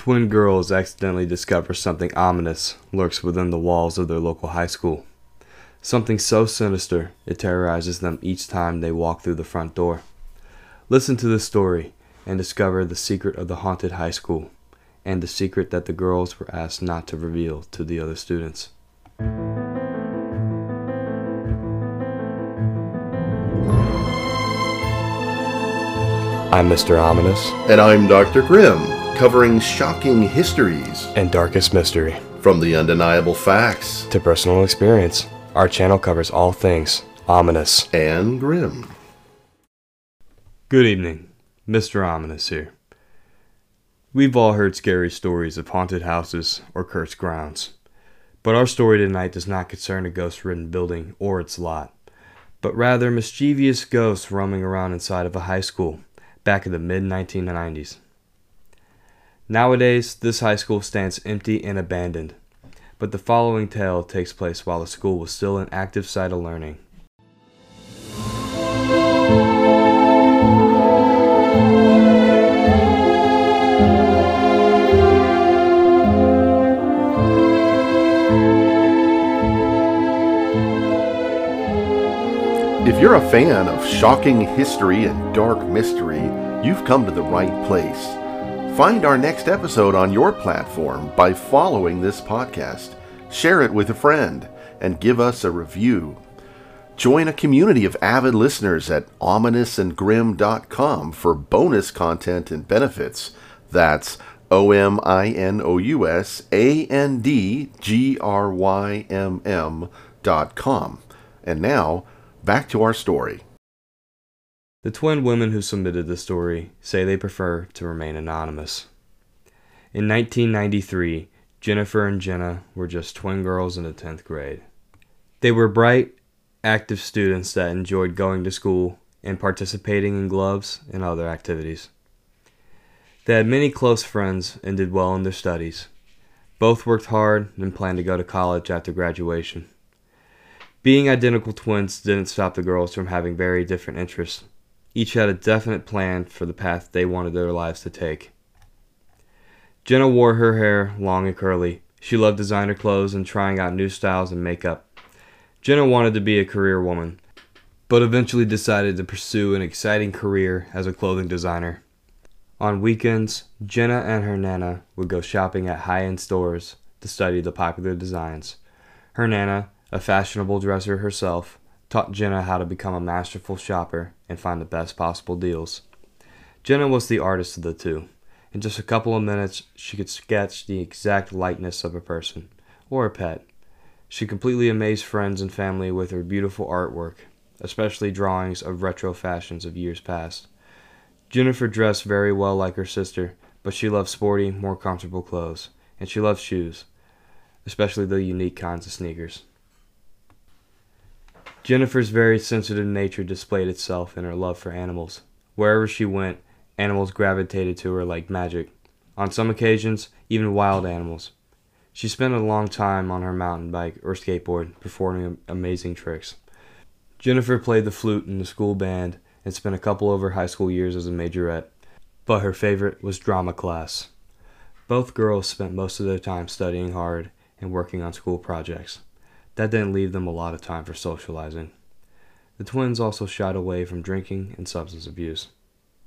Twin girls accidentally discover something ominous lurks within the walls of their local high school. Something so sinister it terrorizes them each time they walk through the front door. Listen to this story and discover the secret of the haunted high school and the secret that the girls were asked not to reveal to the other students. I'm Mr. Ominous. And I'm Dr. Grimm, covering shocking histories and darkest mystery. From the undeniable facts to personal experience, our channel covers all things ominous and grim. Good evening, Mr. Ominous here. We've all heard scary stories of haunted houses or cursed grounds. But our story tonight does not concern a ghost ridden building or its lot, but rather mischievous ghosts roaming around inside of a high school back in the mid 1990s. Nowadays, this high school stands empty and abandoned, but the following tale takes place while the school was still an active site of learning. If you're a fan of shocking history and dark mystery, you've come to the right place. Find our next episode on your platform by following this podcast, share it with a friend, and give us a review. Join a community of avid listeners at ominousandgrim.com for bonus content and benefits. That's O M I N O U S A N D G R Y M M dot com. And now, back to our story. The twin women who submitted the story say they prefer to remain anonymous. In 1993, Jennifer and Jenna were just twin girls in the 10th grade. They were bright, active students that enjoyed going to school and participating in gloves and other activities. They had many close friends and did well in their studies. Both worked hard and planned to go to college after graduation. Being identical twins didn't stop the girls from having very different interests. Each had a definite plan for the path they wanted their lives to take. Jenna wore her hair long and curly. She loved designer clothes and trying out new styles and makeup. Jenna wanted to be a career woman, but eventually decided to pursue an exciting career as a clothing designer. On weekends, Jenna and her nana would go shopping at high end stores to study the popular designs. Her nana a fashionable dresser herself, taught Jenna how to become a masterful shopper and find the best possible deals. Jenna was the artist of the two. In just a couple of minutes, she could sketch the exact likeness of a person or a pet. She completely amazed friends and family with her beautiful artwork, especially drawings of retro fashions of years past. Jennifer dressed very well like her sister, but she loved sporty, more comfortable clothes, and she loved shoes, especially the unique kinds of sneakers. Jennifer's very sensitive nature displayed itself in her love for animals. Wherever she went, animals gravitated to her like magic. On some occasions, even wild animals. She spent a long time on her mountain bike or skateboard performing amazing tricks. Jennifer played the flute in the school band and spent a couple of her high school years as a majorette, but her favorite was drama class. Both girls spent most of their time studying hard and working on school projects. That didn't leave them a lot of time for socializing. The twins also shied away from drinking and substance abuse.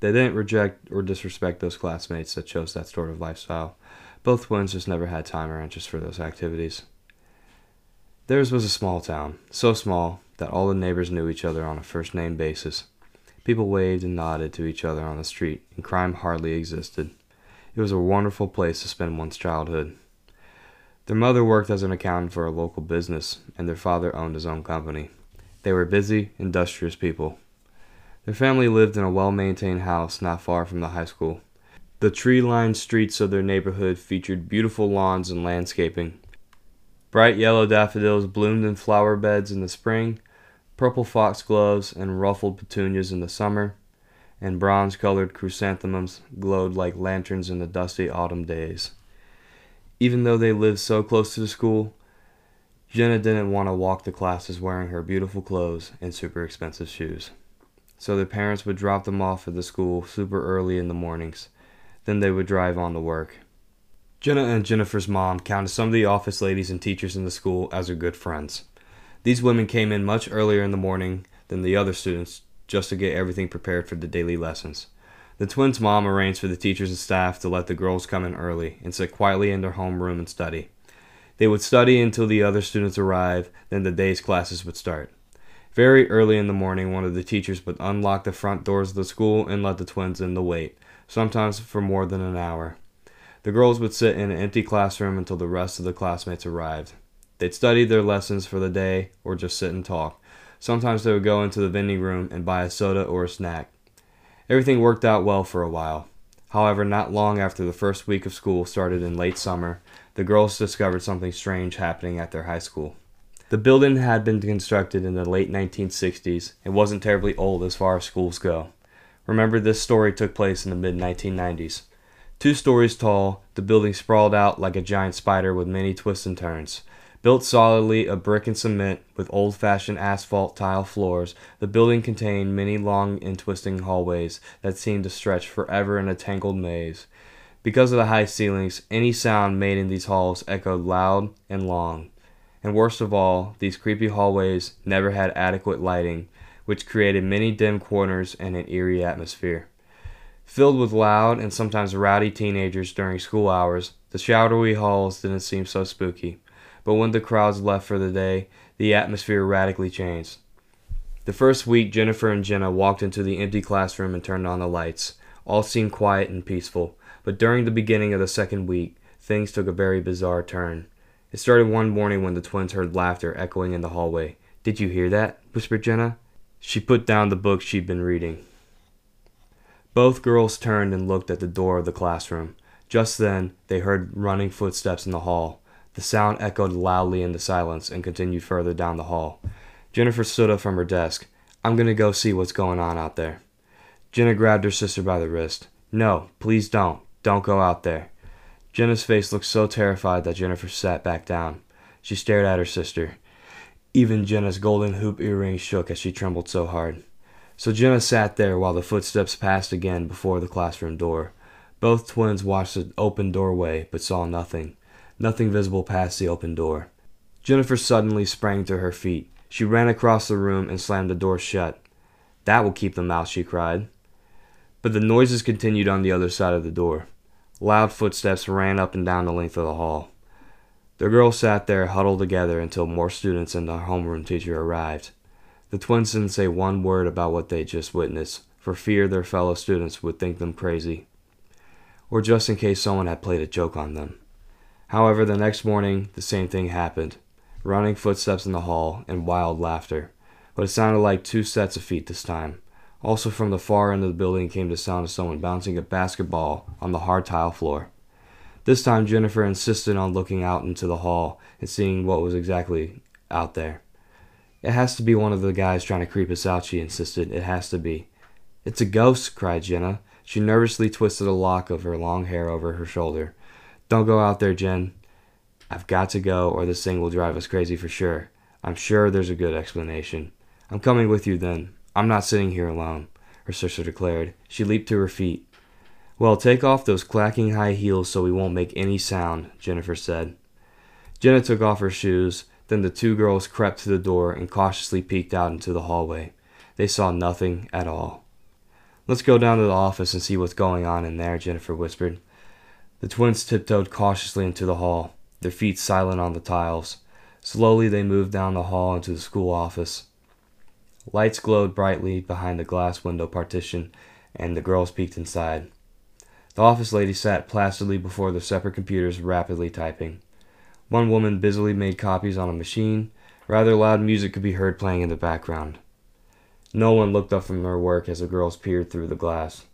They didn't reject or disrespect those classmates that chose that sort of lifestyle. Both twins just never had time or interest for those activities. Theirs was a small town, so small that all the neighbors knew each other on a first name basis. People waved and nodded to each other on the street, and crime hardly existed. It was a wonderful place to spend one's childhood. Their mother worked as an accountant for a local business, and their father owned his own company. They were busy, industrious people. Their family lived in a well maintained house not far from the high school. The tree lined streets of their neighborhood featured beautiful lawns and landscaping. Bright yellow daffodils bloomed in flower beds in the spring, purple foxgloves and ruffled petunias in the summer, and bronze colored chrysanthemums glowed like lanterns in the dusty autumn days. Even though they lived so close to the school, Jenna didn't want to walk to classes wearing her beautiful clothes and super expensive shoes. So their parents would drop them off at the school super early in the mornings. Then they would drive on to work. Jenna and Jennifer's mom counted some of the office ladies and teachers in the school as her good friends. These women came in much earlier in the morning than the other students just to get everything prepared for the daily lessons. The twins' mom arranged for the teachers and staff to let the girls come in early and sit quietly in their homeroom and study. They would study until the other students arrived, then the day's classes would start. Very early in the morning, one of the teachers would unlock the front doors of the school and let the twins in to wait, sometimes for more than an hour. The girls would sit in an empty classroom until the rest of the classmates arrived. They'd study their lessons for the day or just sit and talk. Sometimes they would go into the vending room and buy a soda or a snack. Everything worked out well for a while. However, not long after the first week of school started in late summer, the girls discovered something strange happening at their high school. The building had been constructed in the late 1960s and wasn't terribly old as far as schools go. Remember, this story took place in the mid 1990s. Two stories tall, the building sprawled out like a giant spider with many twists and turns. Built solidly of brick and cement with old fashioned asphalt tile floors, the building contained many long and twisting hallways that seemed to stretch forever in a tangled maze. Because of the high ceilings, any sound made in these halls echoed loud and long. And worst of all, these creepy hallways never had adequate lighting, which created many dim corners and an eerie atmosphere. Filled with loud and sometimes rowdy teenagers during school hours, the shadowy halls didn't seem so spooky but when the crowds left for the day, the atmosphere radically changed. The first week, Jennifer and Jenna walked into the empty classroom and turned on the lights. All seemed quiet and peaceful, but during the beginning of the second week, things took a very bizarre turn. It started one morning when the twins heard laughter echoing in the hallway. Did you hear that? whispered Jenna. She put down the book she'd been reading. Both girls turned and looked at the door of the classroom. Just then, they heard running footsteps in the hall. The sound echoed loudly in the silence and continued further down the hall. Jennifer stood up from her desk. I'm going to go see what's going on out there. Jenna grabbed her sister by the wrist. No, please don't. Don't go out there. Jenna's face looked so terrified that Jennifer sat back down. She stared at her sister. Even Jenna's golden hoop earrings shook as she trembled so hard. So Jenna sat there while the footsteps passed again before the classroom door. Both twins watched the open doorway but saw nothing nothing visible past the open door. Jennifer suddenly sprang to her feet. She ran across the room and slammed the door shut. That will keep them out, she cried. But the noises continued on the other side of the door. Loud footsteps ran up and down the length of the hall. The girls sat there huddled together until more students and the homeroom teacher arrived. The twins didn't say one word about what they'd just witnessed, for fear their fellow students would think them crazy, or just in case someone had played a joke on them. However, the next morning, the same thing happened running footsteps in the hall and wild laughter. But it sounded like two sets of feet this time. Also, from the far end of the building came the sound of someone bouncing a basketball on the hard tile floor. This time, Jennifer insisted on looking out into the hall and seeing what was exactly out there. It has to be one of the guys trying to creep us out, she insisted. It has to be. It's a ghost, cried Jenna. She nervously twisted a lock of her long hair over her shoulder. Don't go out there, Jen. I've got to go, or this thing will drive us crazy for sure. I'm sure there's a good explanation. I'm coming with you then. I'm not sitting here alone, her sister declared. She leaped to her feet. Well, take off those clacking high heels so we won't make any sound, Jennifer said. Jenna took off her shoes. Then the two girls crept to the door and cautiously peeked out into the hallway. They saw nothing at all. Let's go down to the office and see what's going on in there, Jennifer whispered. The twins tiptoed cautiously into the hall, their feet silent on the tiles. Slowly they moved down the hall into the school office. Lights glowed brightly behind the glass window partition, and the girls peeked inside. The office lady sat placidly before their separate computers, rapidly typing. One woman busily made copies on a machine. Rather loud music could be heard playing in the background. No one looked up from their work as the girls peered through the glass.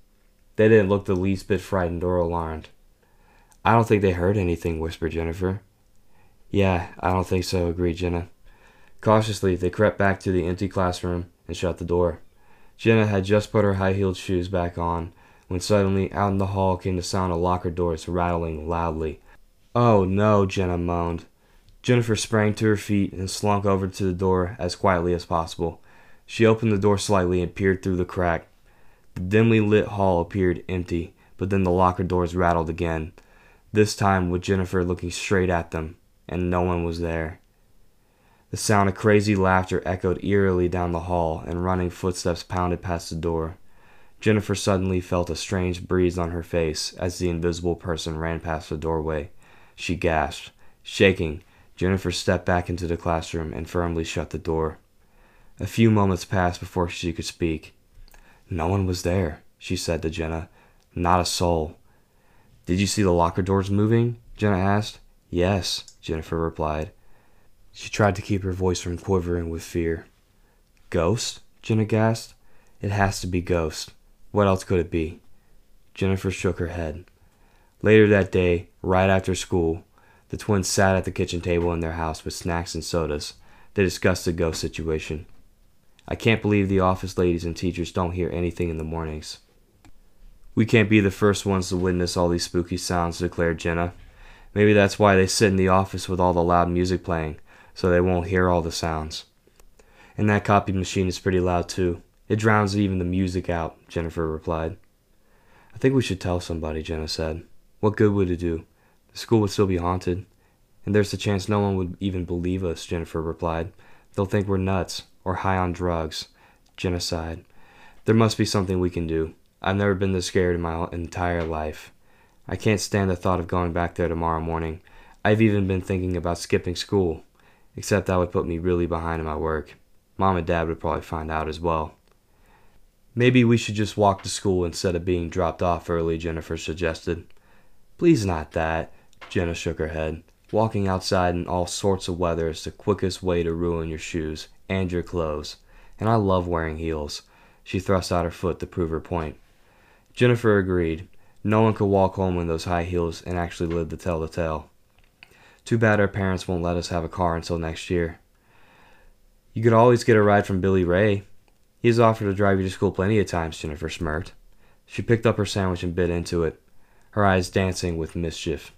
They didn't look the least bit frightened or alarmed. I don't think they heard anything, whispered Jennifer. Yeah, I don't think so, agreed Jenna. Cautiously, they crept back to the empty classroom and shut the door. Jenna had just put her high heeled shoes back on when suddenly out in the hall came the sound of locker doors rattling loudly. Oh no, Jenna moaned. Jennifer sprang to her feet and slunk over to the door as quietly as possible. She opened the door slightly and peered through the crack. The dimly lit hall appeared empty, but then the locker doors rattled again. This time with Jennifer looking straight at them, and no one was there. The sound of crazy laughter echoed eerily down the hall, and running footsteps pounded past the door. Jennifer suddenly felt a strange breeze on her face as the invisible person ran past the doorway. She gasped. Shaking, Jennifer stepped back into the classroom and firmly shut the door. A few moments passed before she could speak. No one was there, she said to Jenna. Not a soul. Did you see the locker doors moving? Jenna asked. Yes, Jennifer replied. She tried to keep her voice from quivering with fear. Ghost? Jenna gasped. It has to be Ghost. What else could it be? Jennifer shook her head. Later that day, right after school, the twins sat at the kitchen table in their house with snacks and sodas. They discussed the ghost situation. I can't believe the office ladies and teachers don't hear anything in the mornings. We can't be the first ones to witness all these spooky sounds, declared Jenna. Maybe that's why they sit in the office with all the loud music playing, so they won't hear all the sounds. And that copy machine is pretty loud too. It drowns even the music out, Jennifer replied. I think we should tell somebody, Jenna said. What good would it do? The school would still be haunted. And there's a chance no one would even believe us, Jennifer replied. They'll think we're nuts or high on drugs. Jenna sighed. There must be something we can do. I've never been this scared in my entire life. I can't stand the thought of going back there tomorrow morning. I've even been thinking about skipping school, except that would put me really behind in my work. Mom and Dad would probably find out as well. Maybe we should just walk to school instead of being dropped off early, Jennifer suggested. Please not that. Jenna shook her head. Walking outside in all sorts of weather is the quickest way to ruin your shoes and your clothes. And I love wearing heels. She thrust out her foot to prove her point. Jennifer agreed. No one could walk home in those high heels and actually live to tell the tale. Too bad our parents won't let us have a car until next year. You could always get a ride from Billy Ray. He's offered to drive you to school plenty of times, Jennifer smirked. She picked up her sandwich and bit into it, her eyes dancing with mischief.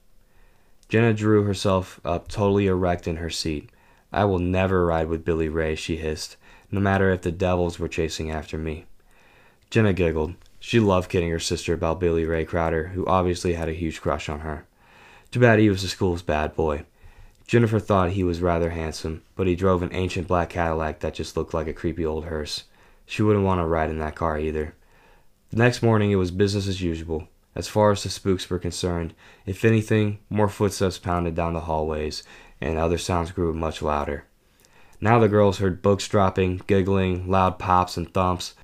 Jenna drew herself up totally erect in her seat. I will never ride with Billy Ray, she hissed, no matter if the devils were chasing after me. Jenna giggled. She loved kidding her sister about Billy Ray Crowder, who obviously had a huge crush on her. Too bad he was the school's bad boy. Jennifer thought he was rather handsome, but he drove an ancient black Cadillac that just looked like a creepy old hearse. She wouldn't want to ride in that car either. The next morning it was business as usual. As far as the spooks were concerned, if anything, more footsteps pounded down the hallways, and other sounds grew much louder. Now the girls heard books dropping, giggling, loud pops and thumps,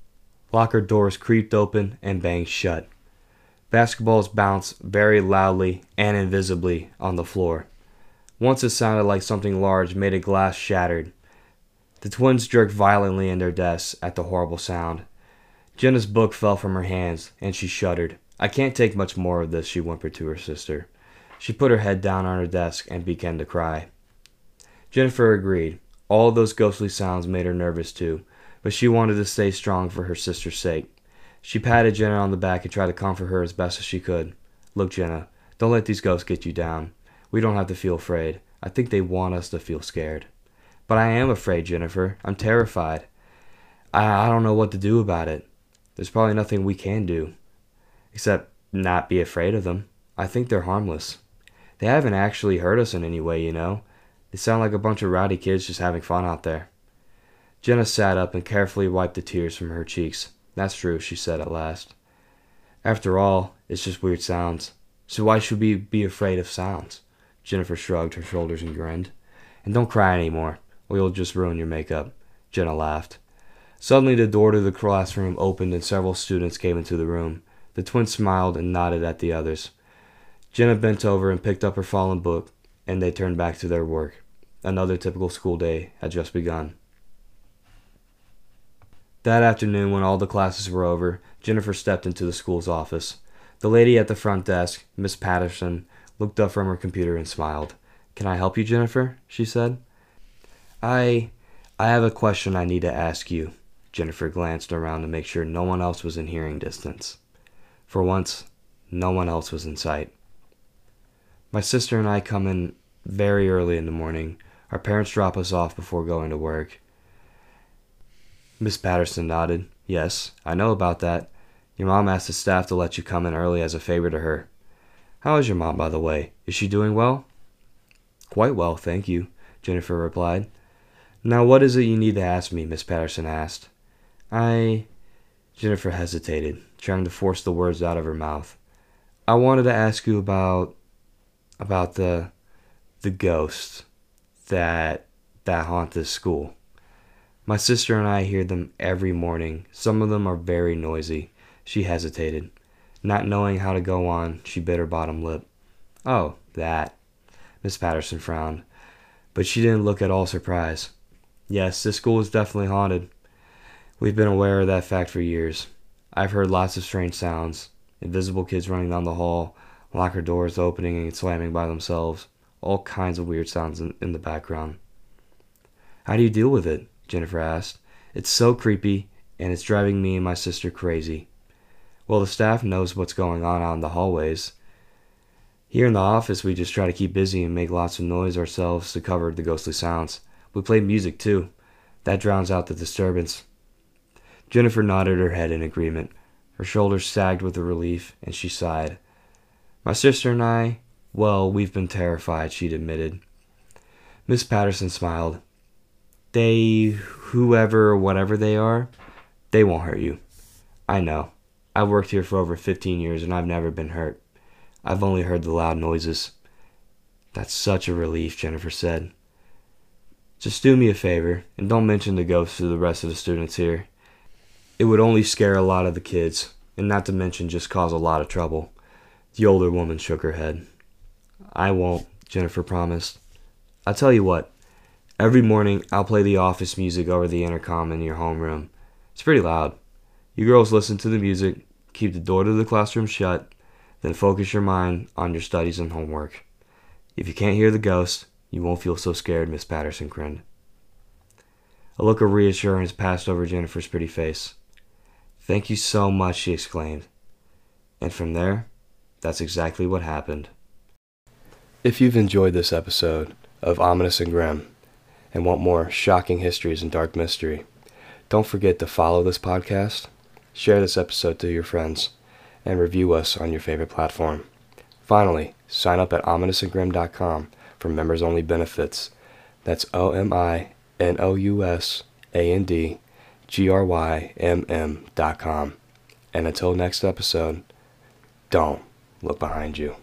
Locker doors creaked open and banged shut. Basketballs bounced very loudly and invisibly on the floor. Once it sounded like something large made a glass shattered. The twins jerked violently in their desks at the horrible sound. Jenna's book fell from her hands, and she shuddered. I can't take much more of this, she whimpered to her sister. She put her head down on her desk and began to cry. Jennifer agreed. All those ghostly sounds made her nervous too, but she wanted to stay strong for her sister's sake. She patted Jenna on the back and tried to comfort her as best as she could. Look, Jenna, don't let these ghosts get you down. We don't have to feel afraid. I think they want us to feel scared. But I am afraid, Jennifer. I'm terrified. I, I don't know what to do about it. There's probably nothing we can do. Except not be afraid of them. I think they're harmless. They haven't actually hurt us in any way, you know. They sound like a bunch of rowdy kids just having fun out there. Jenna sat up and carefully wiped the tears from her cheeks. That's true, she said at last. After all, it's just weird sounds. So why should we be afraid of sounds? Jennifer shrugged her shoulders and grinned. And don't cry any more, or you'll just ruin your makeup. Jenna laughed. Suddenly the door to the classroom opened and several students came into the room. The twins smiled and nodded at the others. Jenna bent over and picked up her fallen book, and they turned back to their work. Another typical school day had just begun. That afternoon, when all the classes were over, Jennifer stepped into the school's office. The lady at the front desk, Miss Patterson, looked up from her computer and smiled. Can I help you, Jennifer? she said. I. I have a question I need to ask you. Jennifer glanced around to make sure no one else was in hearing distance. For once, no one else was in sight. My sister and I come in very early in the morning. Our parents drop us off before going to work. Miss Patterson nodded. Yes, I know about that. Your mom asked the staff to let you come in early as a favor to her. How is your mom, by the way? Is she doing well? Quite well, thank you, Jennifer replied. Now, what is it you need to ask me? Miss Patterson asked. I. Jennifer hesitated, trying to force the words out of her mouth. I wanted to ask you about. about the. the ghosts that. that haunt this school. My sister and I hear them every morning. Some of them are very noisy. She hesitated. Not knowing how to go on, she bit her bottom lip. Oh, that. Miss Patterson frowned, but she didn't look at all surprised. Yes, this school is definitely haunted. We've been aware of that fact for years. I've heard lots of strange sounds invisible kids running down the hall, locker doors opening and slamming by themselves, all kinds of weird sounds in, in the background. How do you deal with it? Jennifer asked. It's so creepy, and it's driving me and my sister crazy. Well, the staff knows what's going on out in the hallways. Here in the office, we just try to keep busy and make lots of noise ourselves to cover the ghostly sounds. We play music too. That drowns out the disturbance. Jennifer nodded her head in agreement. Her shoulders sagged with relief, and she sighed. My sister and I, well, we've been terrified, she'd admitted. Miss Patterson smiled. They, whoever or whatever they are, they won't hurt you. I know. I've worked here for over 15 years and I've never been hurt. I've only heard the loud noises. That's such a relief, Jennifer said. Just do me a favor and don't mention the ghosts to the rest of the students here. It would only scare a lot of the kids, and not to mention just cause a lot of trouble. The older woman shook her head. I won't, Jennifer promised. I'll tell you what. Every morning I'll play the office music over the intercom in your homeroom. It's pretty loud. You girls listen to the music, keep the door to the classroom shut, then focus your mind on your studies and homework. If you can't hear the ghost, you won't feel so scared, Miss Patterson grinned. A look of reassurance passed over Jennifer's pretty face. Thank you so much, she exclaimed. And from there, that's exactly what happened. If you've enjoyed this episode of Ominous and Grim and want more shocking histories and dark mystery, don't forget to follow this podcast, share this episode to your friends, and review us on your favorite platform. Finally, sign up at ominousandgrim.com for members only benefits. That's O M I N O U S A N D G R Y M M dot com. And until next episode, don't look behind you.